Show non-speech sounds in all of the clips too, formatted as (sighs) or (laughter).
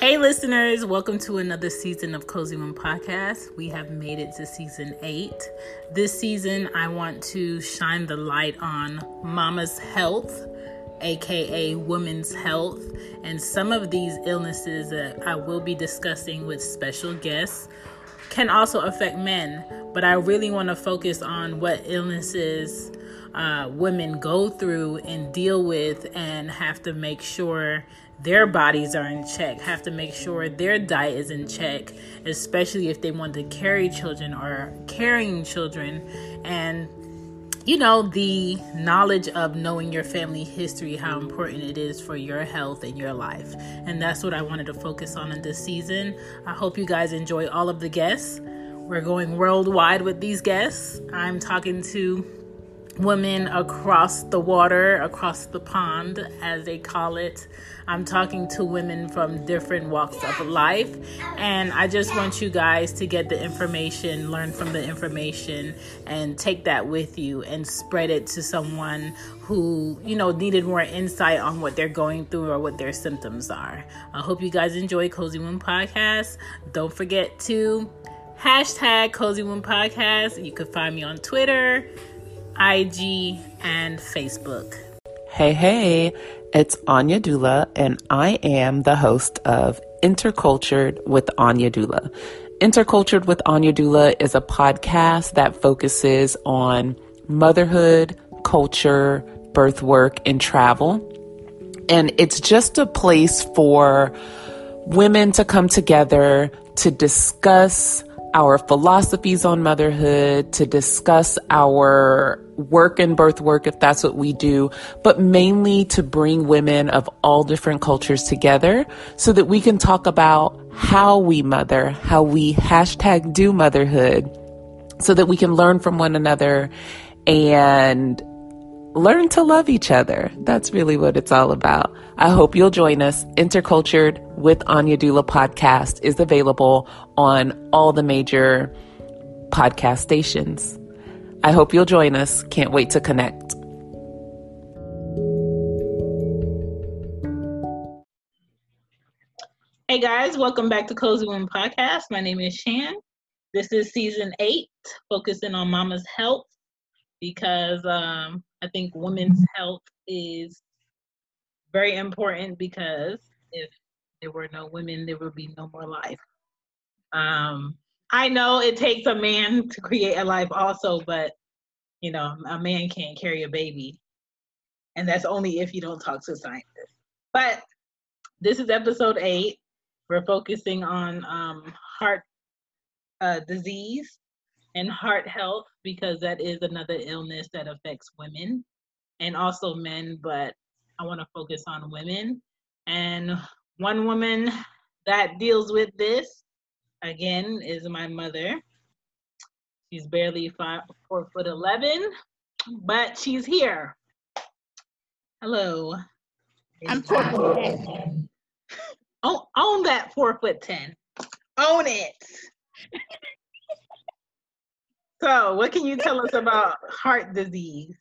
Hey, listeners, welcome to another season of Cozy One Podcast. We have made it to season eight. This season, I want to shine the light on mama's health, aka women's health, and some of these illnesses that I will be discussing with special guests can also affect men. But I really want to focus on what illnesses uh, women go through and deal with and have to make sure their bodies are in check, have to make sure their diet is in check, especially if they want to carry children or carrying children. And you know, the knowledge of knowing your family history, how important it is for your health and your life. And that's what I wanted to focus on in this season. I hope you guys enjoy all of the guests. We're going worldwide with these guests. I'm talking to women across the water, across the pond, as they call it. I'm talking to women from different walks of life, and I just want you guys to get the information, learn from the information, and take that with you and spread it to someone who, you know, needed more insight on what they're going through or what their symptoms are. I hope you guys enjoy Cozy One Podcast. Don't forget to hashtag Cozy One Podcast. You can find me on Twitter. IG, and Facebook. Hey, hey, it's Anya Dula, and I am the host of Intercultured with Anya Dula. Intercultured with Anya Dula is a podcast that focuses on motherhood, culture, birth work, and travel. And it's just a place for women to come together to discuss our philosophies on motherhood, to discuss our work and birth work, if that's what we do, but mainly to bring women of all different cultures together so that we can talk about how we mother, how we hashtag do motherhood, so that we can learn from one another and learn to love each other. That's really what it's all about. I hope you'll join us. Intercultured with Anya Dula podcast is available on all the major podcast stations. I hope you'll join us. Can't wait to connect. Hey guys, welcome back to Cozy One Podcast. My name is Shan. This is season eight, focusing on mama's health because um, I think women's health is very important because if there were no women, there would be no more life. Um, I know it takes a man (laughs) to create a life also, but you know, a man can't carry a baby. And that's only if you don't talk to scientists. But this is episode eight. We're focusing on um, heart uh, disease and heart health because that is another illness that affects women and also men, but I want to focus on women. And one woman that deals with this, again, is my mother. She's barely five, four foot 11, but she's here. Hello. I'm four foot 10. (laughs) Own, own that four foot 10. Own it. (laughs) so, what can you tell us about heart disease?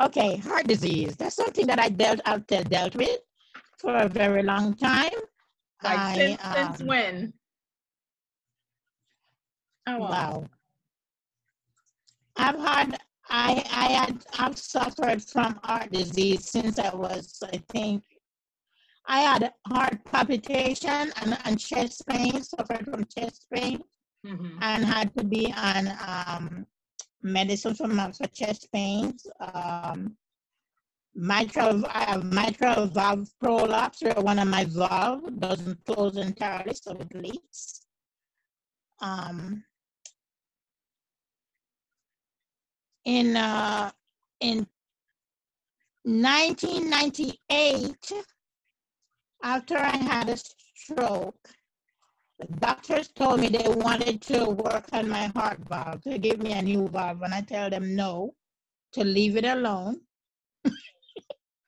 Okay, heart disease. That's something that I dealt I've dealt with for a very long time. Like I, since, since um, when? How long? Wow. I've had I I had I've suffered from heart disease since I was I think I had heart palpitation and, and chest pain, suffered from chest pain, Mhm. and had to be on um, medicine for for chest pains. Um, mitral I have mitral valve prolapse where one of my valve doesn't close entirely, so it leaks. Um, in uh, in 1998, after I had a stroke, the doctors told me they wanted to work on my heart valve to give me a new valve, and I tell them no, to leave it alone.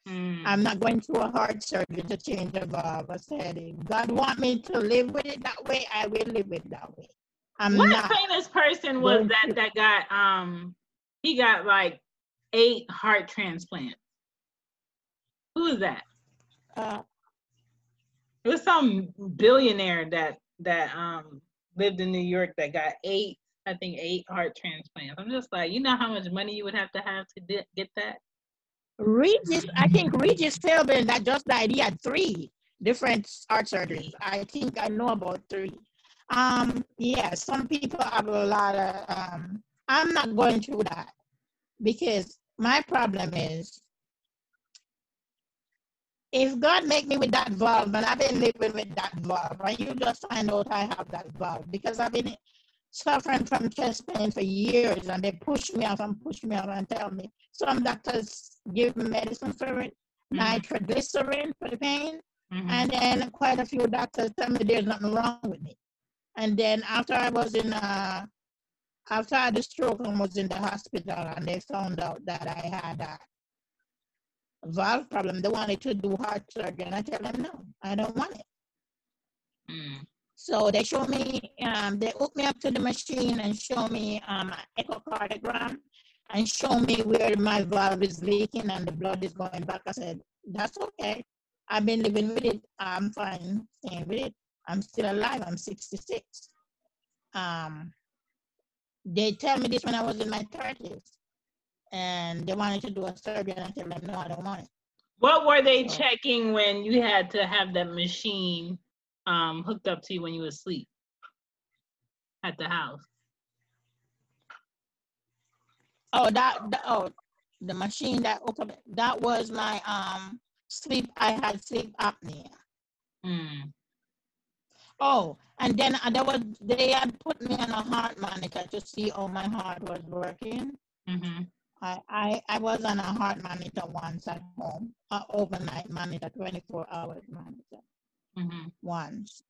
Mm. I'm not going through a heart surgery to change a valve. I said, if God want me to live with it that way, I will live it that way. I'm what not. famous person was that that got um he got like eight heart transplants? Who is that? Uh, It was some billionaire that that um lived in New York that got eight, I think eight heart transplants. I'm just like, you know how much money you would have to have to di- get that? Regis, I think Regis Philbin that just died, he had three different heart surgeries. I think I know about three. Um, yeah, some people have a lot of um I'm not going through that because my problem is if God make me with that valve and I've been living with that valve, and you just find out I have that valve because I've been suffering from chest pain for years and they push me off and push me off and tell me some doctors give me medicine for it, Mhm, nitroglycerin for the pain, mhm. and then quite a few doctors tell me there's nothing wrong with me. And then after I was in uh after I had the stroke and was in the hospital and they found out that I had a valve problem, they wanted to do heart surgery and I tell them no, I don't want it. Mm. So they show me, um, they hook me up to the machine and show me um, an echocardiogram and show me where my valve is leaking and the blood is going back. I said, that's okay. I've been living with it. I'm fine staying with it. I'm still alive. I'm 66. Um, they tell me this when I was in my 30s. And they wanted to do a surgery and I tell them, no, I don't want it. What were they So- checking when you had to have that machine um hooked up to you when you were asleep at the house? Oh, that, that oh, the machine that opened that was my um sleep. I had sleep apnea. Mm. Oh, and then uh, there was they had put me on a heart monitor to see how my heart was working. hmm I I, I was on a heart monitor once at home, uh, overnight monitor, twenty four hours monitor hmm once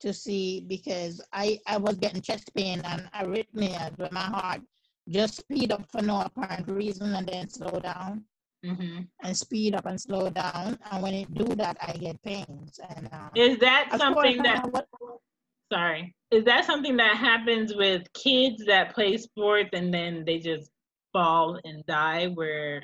to see because I I was getting chest pain and arrhythmias with my heart just speed up for no apparent reason and then slow down. hmm and speed up and slow down. And when it do that, I get pains. And uh, Is that something that sorry is that something that happens with kids that play sports and then they just fall and die where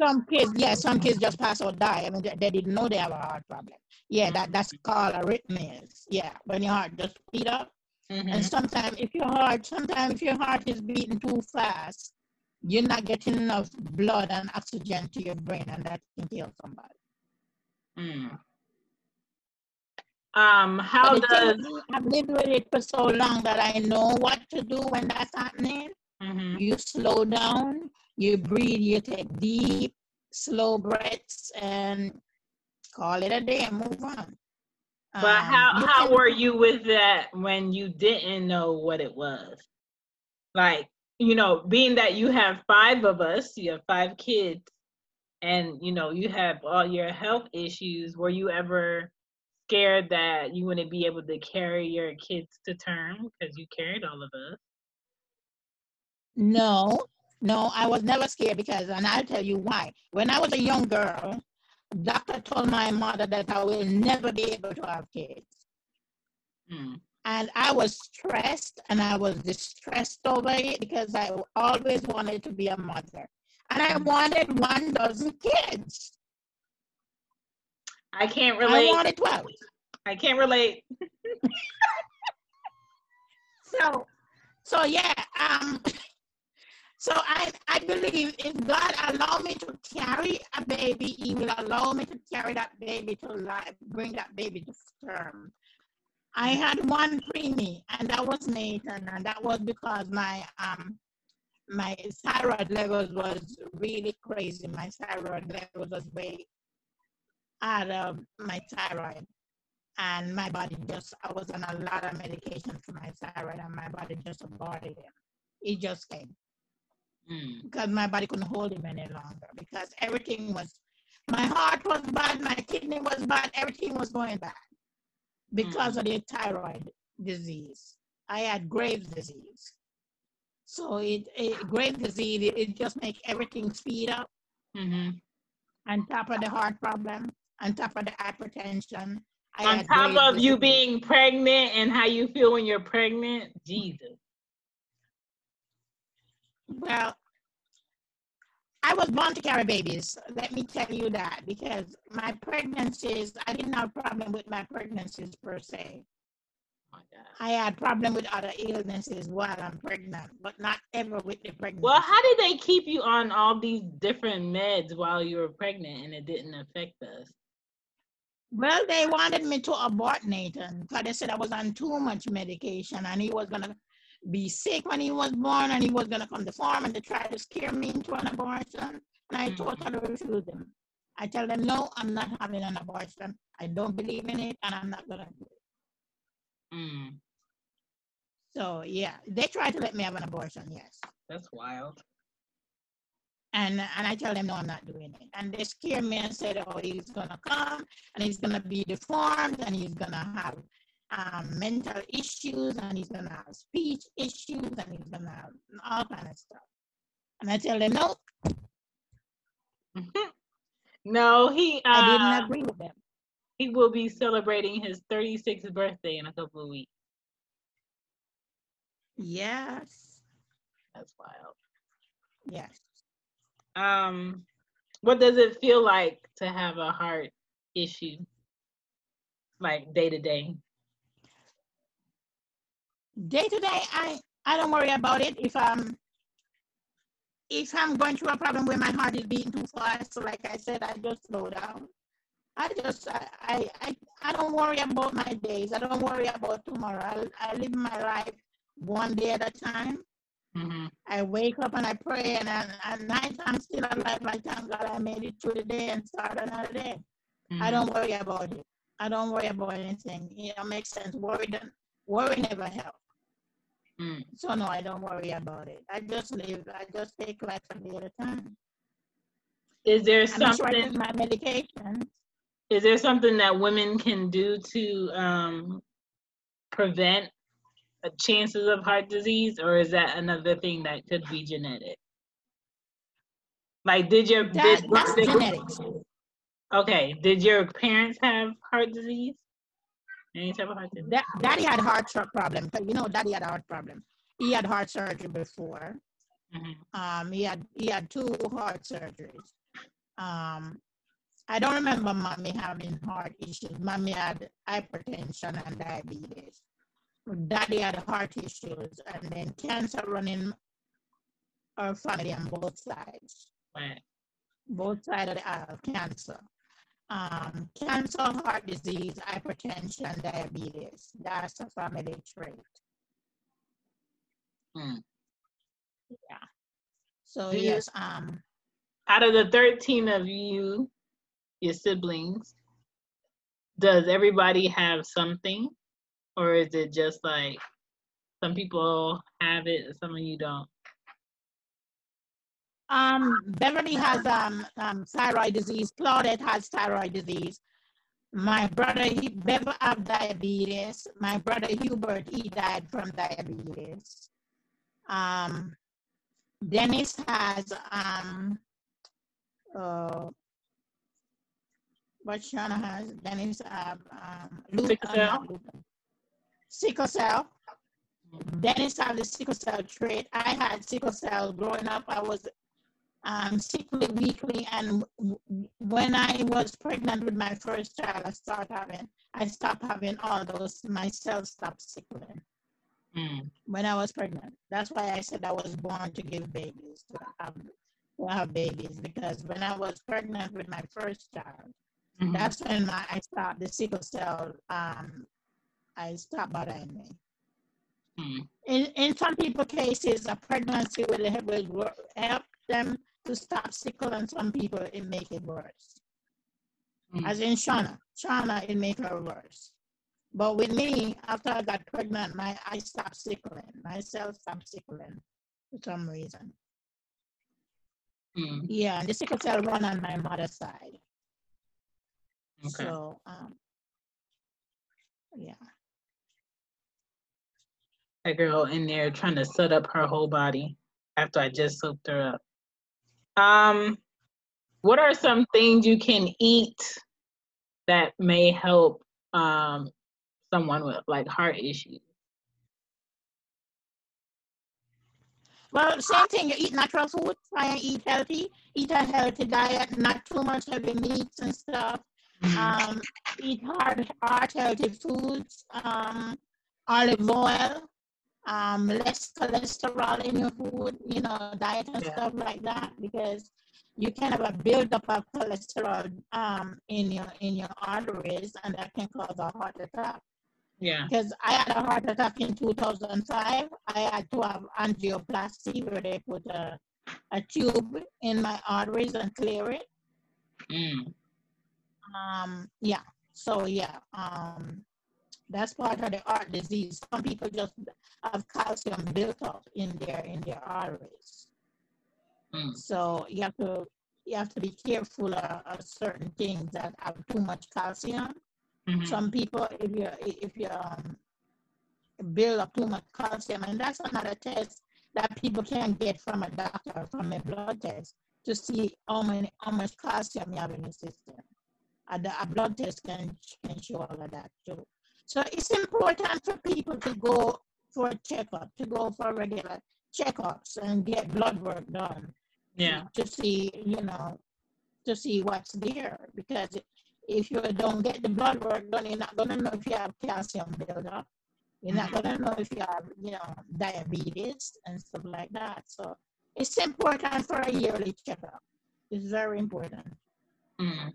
some kids, yeah, some kids just pass or die. I mean, they, they didn't know they have a heart problem. Yeah, that that's called arrhythmias. Yeah, when your heart just speed up. Mhm. And sometimes if your heart, sometimes if your heart is beating too fast, you're not getting enough blood and oxygen to your brain, and that can kill somebody. Mm. um how But does I've lived with it for so long that I know what to do when that's happening. Mhm. you slow down, you breathe, you take deep, slow breaths, and call it a day and move on. but Um, how how can- were you with that when you didn't know what it was? Like you know being that you have five of us you have five kids and you know you have all your health issues were you ever scared that you wouldn't be able to carry your kids to term because you carried all of us? No, no, I was never scared because, and I'll tell you why. When I was a young girl, doctor told my mother that I will never be able to have kids. Mm. And I was stressed and I was distressed over it because I always wanted to be a mother. And I wanted one dozen kids. i can't relate. I wanted 12. i can't relate (laughs) So, so yeah, um, (laughs) So I, I believe if God allow me to carry a baby, He will allow me to carry that baby to life, bring that baby to term. I had one preemie, and that was Nathan, and that was because my um my thyroid levels was really crazy. My thyroid levels was way out of my thyroid, and my body just I was on a lot of medication for my thyroid, and my body just aborted it. It just came mm. because my body couldn't hold him any longer because everything was my heart was bad, my kidney was bad, everything was going bad because mm. of the thyroid disease. I had Graves' disease. So it, it Graves' disease, it, it just make everything speed up. Mm-hmm. On top of the heart problem, on top of the hypertension. I on top of disease. you being pregnant and how you feel when you're pregnant, Jesus. Well, I was born to carry babies. Let me tell you that because my pregnancies, I didn't have a problem with my pregnancies per se. Oh I had problem with other illnesses while I'm pregnant, but not ever with the pregnancy. Well, how did they keep you on all these different meds while you were pregnant and it didn't affect us? Well, they wanted me to abort Nathan because they said I was on too much medication and he was gonna be sick when he was born and he was going to come to farm and they try to scare me into an abortion. And I mm-hmm. totally refuse them. I tell them, no, I'm not having an abortion. I don't believe in it and I'm not going to do it. Mm. So, yeah, they try to let me have an abortion, yes. That's wild. And, and I tell them, no, I'm not doing it. And they scare me and said, oh, he's going to come and he's going to be deformed and he's going to have um, mental issues and he's gonna have speech issues and he's gonna have all kind of stuff. And I tell them no. no, he. Uh, I didn't agree with them. He will be celebrating his 36th birthday in a couple of weeks. Yes. That's wild. Yes. Um, what does it feel like to have a heart issue, like day to day? Day to day, I I don't worry about it. If I'm if I'm going through a problem where my heart is beating too fast, so like I said, I just slow down. I just I I I don't worry about my days. I don't worry about tomorrow. I, I live my life one day at a time. Mm-hmm. I wake up and I pray, and at night I'm still alive. I thank God I made it through the day and start another day. Mm-hmm. I don't worry about it. I don't worry about anything. You know, makes sense. Worry, worry never helps. Mm. So no, I don't worry about it. I just live. I just take life a day at a time. Is there something? my medication. Is there something that women can do to um, prevent chances of heart disease, or is that another thing that could be genetic? Like, did your that, did, that's did, genetics? Okay, did your parents have heart disease? Any type of heart? That, daddy had heart problem. You know, daddy had a heart problem. He had heart surgery before. Mm-hmm. Um, he had he had two heart surgeries. Um, I don't remember mommy having heart issues. Mommy had hypertension and diabetes. Daddy had heart issues and then cancer running our family on both sides. Right. Both sides of the aisle, cancer um, cancer, heart disease, hypertension, diabetes. That's a family trait. Hmm. Yeah. So yes, um out of the 13 of you, your siblings, does everybody have something? Or is it just like some people have it, some of you don't? Um, Beverly has um, um, thyroid disease. Claudette has thyroid disease. My brother, he, Bev have diabetes. My brother Hubert, he died from diabetes. Um, Dennis has um, uh, what Shana has. Dennis have um, sickle cell. Uh, sickle cell. Dennis have the sickle cell trait. I had sickle cell growing up. I was um, sickly weekly. And when I was pregnant with my first child, I started having, I stopped having all those, my cells stopped sickling. mm. when I was pregnant. That's why I said I was born to give babies, to have, to have babies, because when I was pregnant with my first child, mm-hmm. that's when my, I stopped the sickle cell. Um, I stopped bothering me. Mm. In, in some people cases, a pregnancy will will help them to stop sickle, and some people it make it worse. Mm. As in Shauna, Shauna it make her worse. But with me, after I got pregnant, my I stopped sickling. My cells stopped sickling for some reason. Mm. Yeah, the sickle cell run on my mother's side. Okay. So, um, yeah. That girl in there trying to set up her whole body after I just soaked her up. Um, what are some things you can eat that may help um, someone with like heart issues? Well, same thing. You eat natural food. Try and eat healthy. Eat a healthy diet. Not too much heavy meats and stuff. Mm-hmm. Um, eat hard, heart healthy foods. Um, olive oil. Um, less cholesterol in your food. You know, diet and yeah. stuff like that because you can have a buildup of cholesterol um, in your in your arteries, and that can cause a heart attack. Yeah. Because I had a heart attack in 2005. I had to have angioplasty where they put a, a tube in my arteries and clear it. Mm. Um, yeah. So yeah. Um, that's part of the heart disease. Some people just have calcium built up in their in their arteries. Mm. So you have to you have to be careful of, of certain things that have too much calcium Mm-hmm. Some people, if you if you um, build up too much calcium, and that's another test that people can get from a doctor from a blood test to see how many how much calcium you have in the system. And a blood test can can show all of that too. So it's important for people to go for a checkup, to go for regular checkups and get blood work done. Yeah. To see, you know, to see what's there because if you don't get the blood work done, you're not going to know if you have calcium buildup. You're not going to know if you have, you know, diabetes and stuff like that. So it's important for a yearly checkup. It's very important. Mm.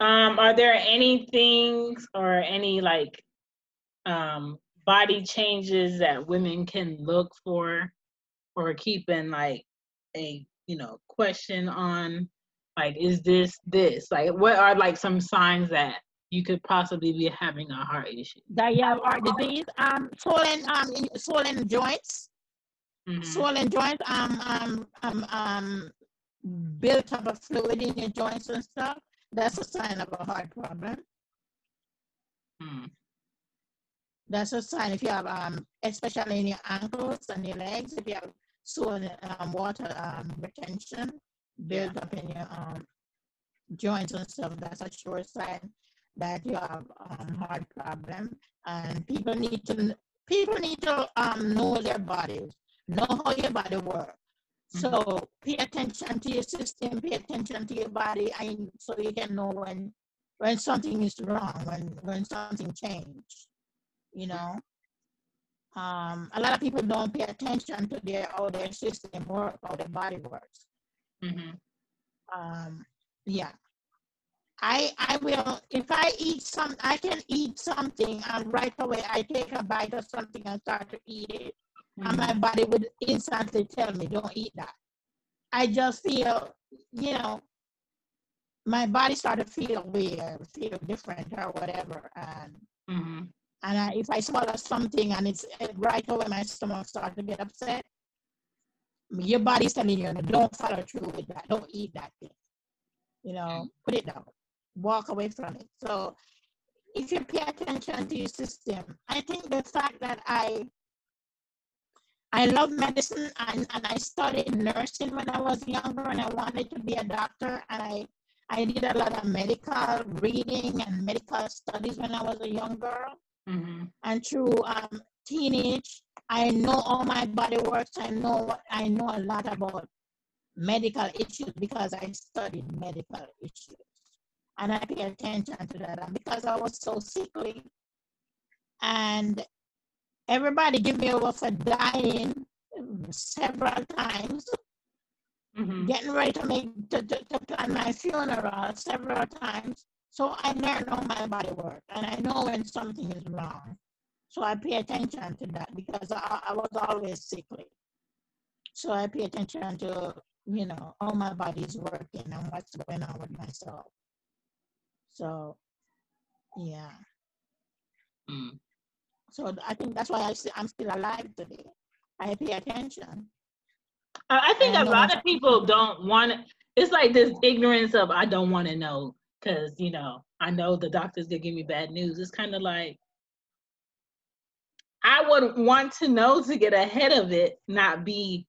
Um, are there any things or any like um, body changes that women can look for or keep in like a you know question on like, is this this? Like, what are like some signs that you could possibly be having a heart issue? That you have heart disease, um, swollen, um, swollen joints, mm-hmm. swollen joints, um, um, um, um, built up of fluid in your joints and stuff. That's a sign of a heart problem. Hmm. That's a sign if you have, um, especially in your ankles and your legs, if you have swollen um, water um, retention, build up in your um, joints and stuff, that's a sure sign that you have um, heart problem. And people need to people need to um, know their bodies, know how your body works. Mm-hmm. So pay attention to your system, pay attention to your body, and so you can know when when something is wrong, when when something changed. You know, um, a lot of people don't pay attention to their how their system works, how their body works. Mm-hmm. Um, yeah. I I will if I eat some I can eat something and right away I take a bite of something and start to eat it mm-hmm. and my mm-hmm. body would instantly tell me don't eat that. I just feel you know my body started to feel weird, feel different or whatever and mm-hmm. and I, if I swallow something and it's right away my stomach starts to get upset, your body's telling you, don't follow through with that. Don't eat that thing. You know, mm. put it down. Walk away from it. So if you pay attention to your system, I think the fact that I I love medicine and, and I studied nursing when I was younger and I wanted to be a doctor and I I did a lot of medical reading and medical studies when I was a young girl. Mm-hmm. And through um, teenage, I know all my body works. I know I know a lot about medical issues because I studied medical issues. And I pay attention to that. And because I was so sickly, and everybody give me over for dying several times, Mhm. getting ready to make to, to, to plan my funeral several times. So I learn how my body works, and I know when something is wrong. So I pay attention to that because I, I was always sickly. So I pay attention to you know how my body is working and what's going on with myself. So, yeah. So I think that's why I, I'm still alive today. I pay attention. I think I a know lot of people don't want. It's like this ignorance of I don't want to know because you know I know the doctor's gonna give me bad news. It's kind of like I would want to know to get ahead of it, not be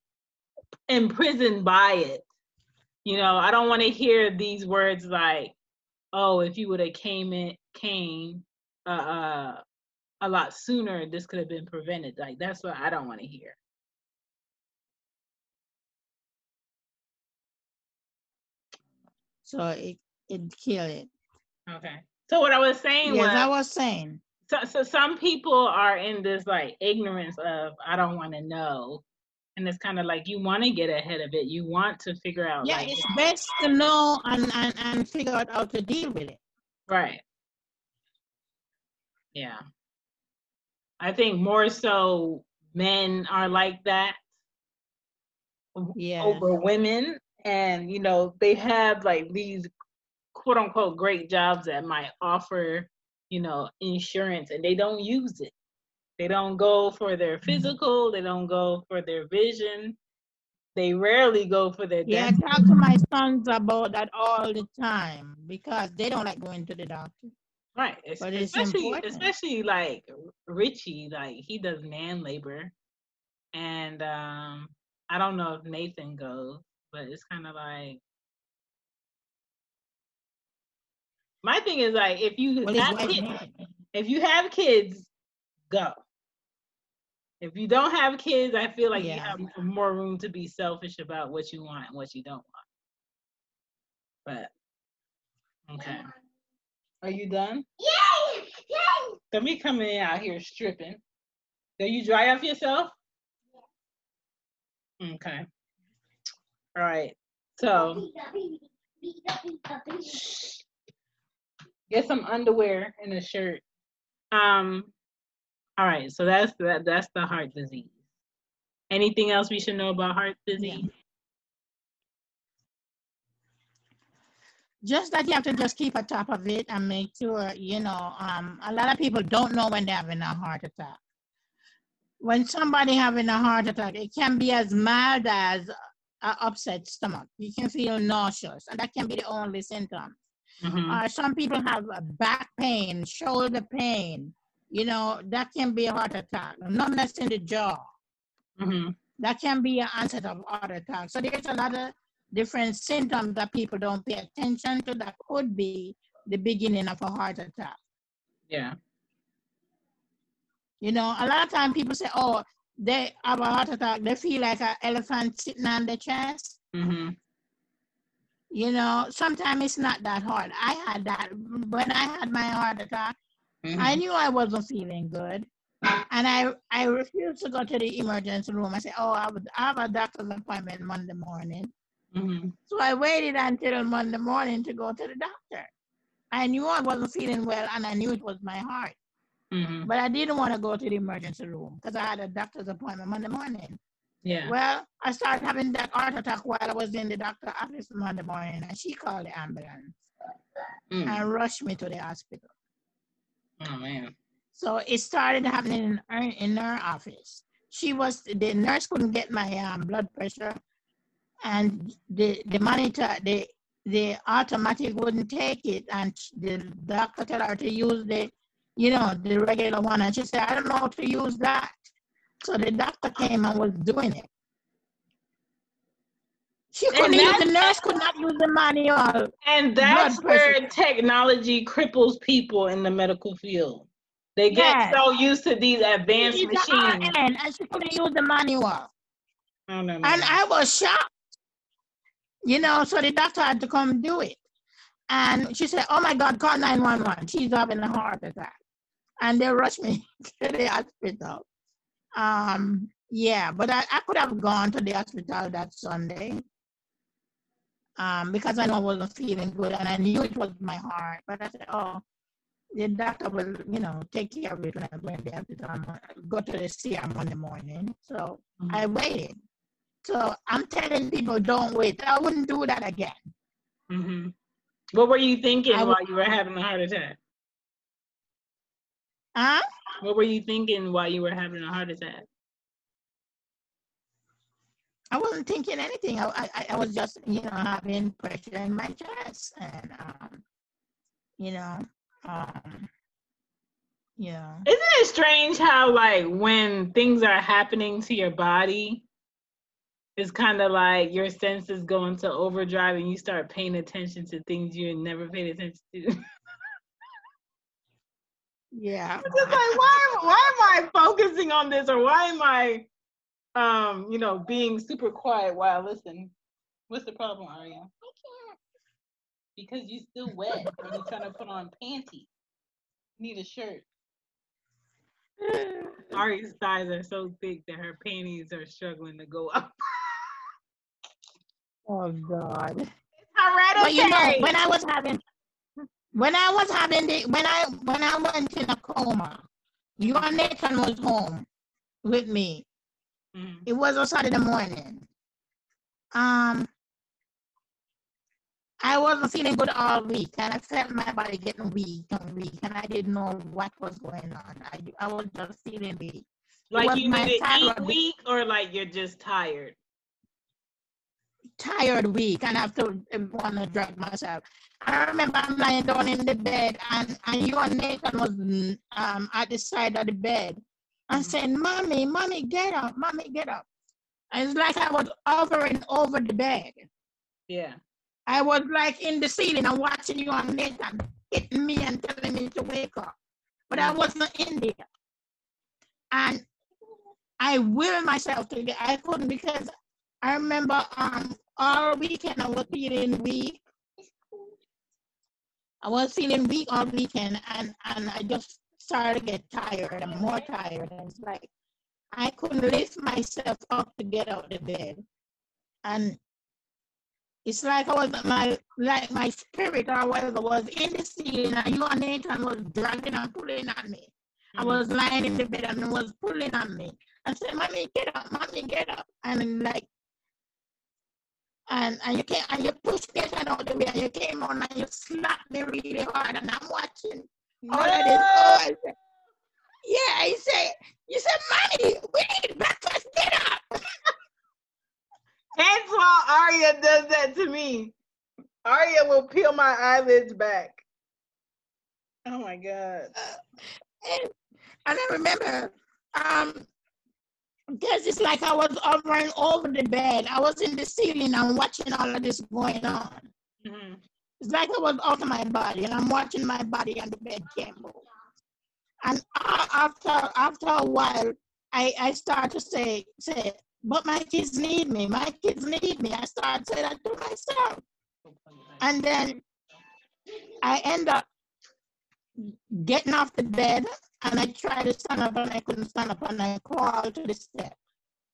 imprisoned by it. You know, I don't want to hear these words like, "Oh, if you would have came in, came uh, uh, a lot sooner, this could have been prevented." Like that's what I don't want to hear. So it it kill it. Okay. So what I was saying Yes, was, I was saying. so, so some people are in this like ignorance of I don't want to know, and it's kind of like you want to get ahead of it. You want to figure out Yeah, like it's best to know and, and, and figure out how to deal with it. right. Yeah. I think more so men are like that Yeah. over women, and you know they have like these quote unquote great jobs that might offer you know insurance, and they don't use it. They don't go for their Mm-hmm. physical. They don't go for their vision. They rarely go for their Yeah, I talk to my sons about that all the time because they don't like going to the doctor. Right. But especially especially like Richie, like he does man labor. And um I don't know if Nathan goes, but it's kind of like my thing is like if you have kids, if you have kids, go. If you don't have kids, I feel like you have more room to be selfish about what you want and what you don't want. But okay. Are you done? Yeah. So me coming in out here stripping. Do you dry off yourself? Okay. All right. So get some underwear and a shirt. Um. All right. So that's that. That's the heart disease. Anything else we should know about heart disease? Just that you have to just keep on top of it and make sure, you know, um, a lot of people don't know when they're having a heart attack. When somebody having a heart attack, it can be as mild as an upset stomach. You can feel nauseous, and that can be the only symptom. Mhm. Or some people have back pain, shoulder pain. You know, that can be a heart attack. Numbness in the jaw. Mhm. That can be an onset of heart attack. So there's a lot of different symptoms that people don't pay attention to that could be the beginning of a heart attack. Yeah. You know, a lot of time people say, oh, they have a heart attack. They feel like an elephant sitting on their chest. Mhm. You know, sometimes it's not that hard. I had that when I had my heart attack. I Mhm. knew I wasn't feeling good. And I, I refused to go to the emergency room. I said, oh, I, would, I have a doctor's appointment Monday morning. Mhm. So I waited until Monday morning to go to the doctor. I knew I wasn't feeling well and I knew it was my heart. Mhm. But I didn't want to go to the emergency room because I had a doctor's appointment Monday morning. Yeah. Well, I started having that heart attack while I was in the doctor's office Monday morning and she called the ambulance Mm. and rushed me to the hospital. Oh man. So it started happening in her, in her office. She was the nurse couldn't get my um, blood pressure, and the the monitor the the automatic wouldn't take it, and the doctor told her to use the you know the regular one, and she said I don't know how to use that. So the doctor came and was doing it. She couldn't use the nurse could not use the manual. And that's where technology cripples people in the medical field. They get Yes. so used to these advanced machines. RN, and she couldn't use the manual. No. And. I was shocked. You know, so the doctor had to come do it. And she said, Oh my God, call 911. She's having a heart attack. And they rushed me (laughs) to the hospital. Um, yeah, but I, I could have gone to the hospital that Sunday. Um, because I know I wasn't feeling good and I knew it was my heart. But I said, oh, the doctor will, you know, take care of it when I go to the hospital. Go to the serum in the morning. So mm-hmm. I waited. So I'm telling people, don't wait. I wouldn't do that again. Mm-hmm. What were you thinking while you were having a heart attack? Huh? What were you thinking while you were having a heart attack? I wasn't thinking anything. I, I, I was just, you know, having pressure in my chest, and um, you know, um, yeah. Isn't it strange how, like, when things are happening to your body, it's kind of like your senses go into overdrive and you start paying attention to things you never paid attention to. (laughs) yeah. It's just like why why am I focusing on this or why am I um, you know, being super quiet while I listen? What's the problem, Aria? I can't. Because you're still wet when you're trying to put on panties. Need a shirt. (sighs) Ari's thighs are so thick that her panties are struggling to go up. (laughs) Oh God. It's hereditary. But you know, when I was having when I was having the when I when I went in a coma, you and Nathan was home with me. Mm-hmm. It was a Saturday morning. Um I wasn't feeling good all week, and I felt my body getting weak and weak, and I didn't know what was going on. I, I was just feeling weak. Like you need to eat weak, or like you're just tired tired week and I have to want to drag myself. I remember I'm lying down in the bed and, and you and Nathan was um, at the side of the bed and mm-hmm. saying, Mommy, Mommy, get up, Mommy, get up. And it's like I was hovering over the bed. Yeah. I was like in the ceiling and watching you and Nathan hitting me and telling me to wake up. But I mm-hmm. wasn't in there. And I willed myself to get, I couldn't because I remember um all weekend I was feeling weak. I was feeling weak all weekend and, and I just started to get tired and more tired. And it's like I couldn't lift myself up to get out of bed. And it's like I was my like my spirit or whatever was in the ceiling and you and Nathan was dragging and pulling on me. Mm-hmm. I was lying in the bed and was pulling on me. I said, Mommy, get up, mommy, get up. And like and, and you came and you pushed me out of the way and you came on and you slapped me really hard and I'm watching no. all of this. Oh, yeah, he said, you said, Mommy, we need breakfast, get up. (laughs) Hence why Arya does that to me. Arya will peel my eyelids back. Oh my God. Uh, and, and I remember um, because it's like I was hovering over the bed. I was in the ceiling and watching all of this going on. Mm-hmm. It's like I was out of my body and I'm watching my body on the bed can't. And after after a while, I, I start to say, say, but my kids need me. My kids need me. I start to say that to myself. And then I end up getting off the bed and I tried to stand up and I couldn't stand up and I crawled to the step,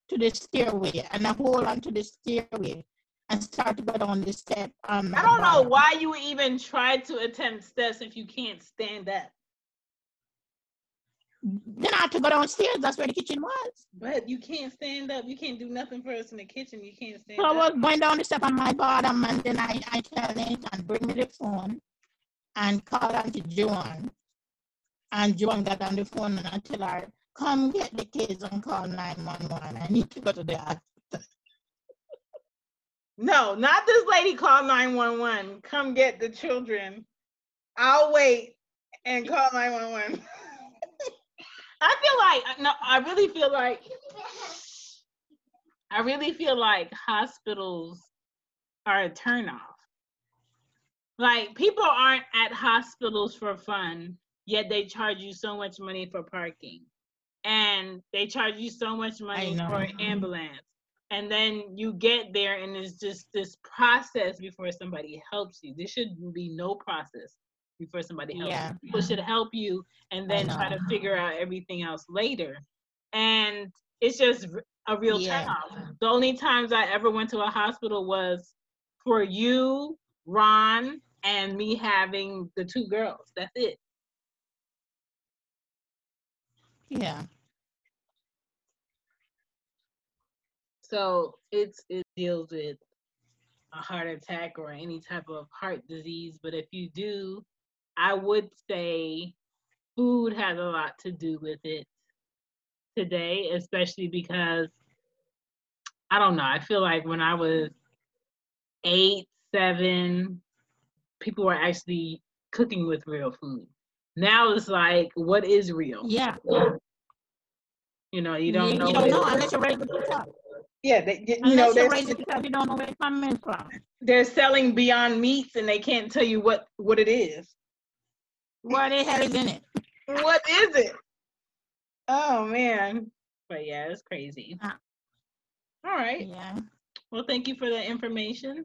to the stairway and I hold on to the stairway and start to go down the step. Um, I don't know why you even tried to attempt steps if you can't stand up. Then I had to go downstairs. That's where the kitchen was. But you can't stand up. You can't do nothing for us in the kitchen. You can't stand so up. I was going down the step on my bottom and then I, I tell and bring me the phone and call Auntie Joan and Joan got on the phone and I tell her, come get the kids and call 911. I need to go to the hospital. No, not this lady call 911. Come get the children. I'll wait and call 911. (laughs) I feel like no, I really feel like I really feel like hospitals are a turnoff. Like people aren't at hospitals for fun yet they charge you so much money for parking. And they charge you so much money for ambulance. And then you get there and it's just this process before somebody helps you. There should be no process before somebody helps yeah. you. People should help you and then try to figure out everything else later. And it's just a real Yeah. turnoff. The only times I ever went to a hospital was for you, Ron, and me having the two girls. That's it. Yeah. So it's it deals with a heart attack or any type of heart disease. But if you do, I would say food has a lot to do with it today, especially because I don't know. I feel like when I was eight, seven, people were actually cooking with real food. Now it's like, what is real? Yeah. You know, you don't you, know. you don't know unless you're ready to pick up. Yeah, they, you Unless know, you're they're, ready up, you don't know where it's coming from. they're selling Beyond Meats and they can't tell you what what it is. What the hell is in it? What is it? Oh man. But yeah, it's crazy. Ah. All right. Yeah. Well, thank you for the information.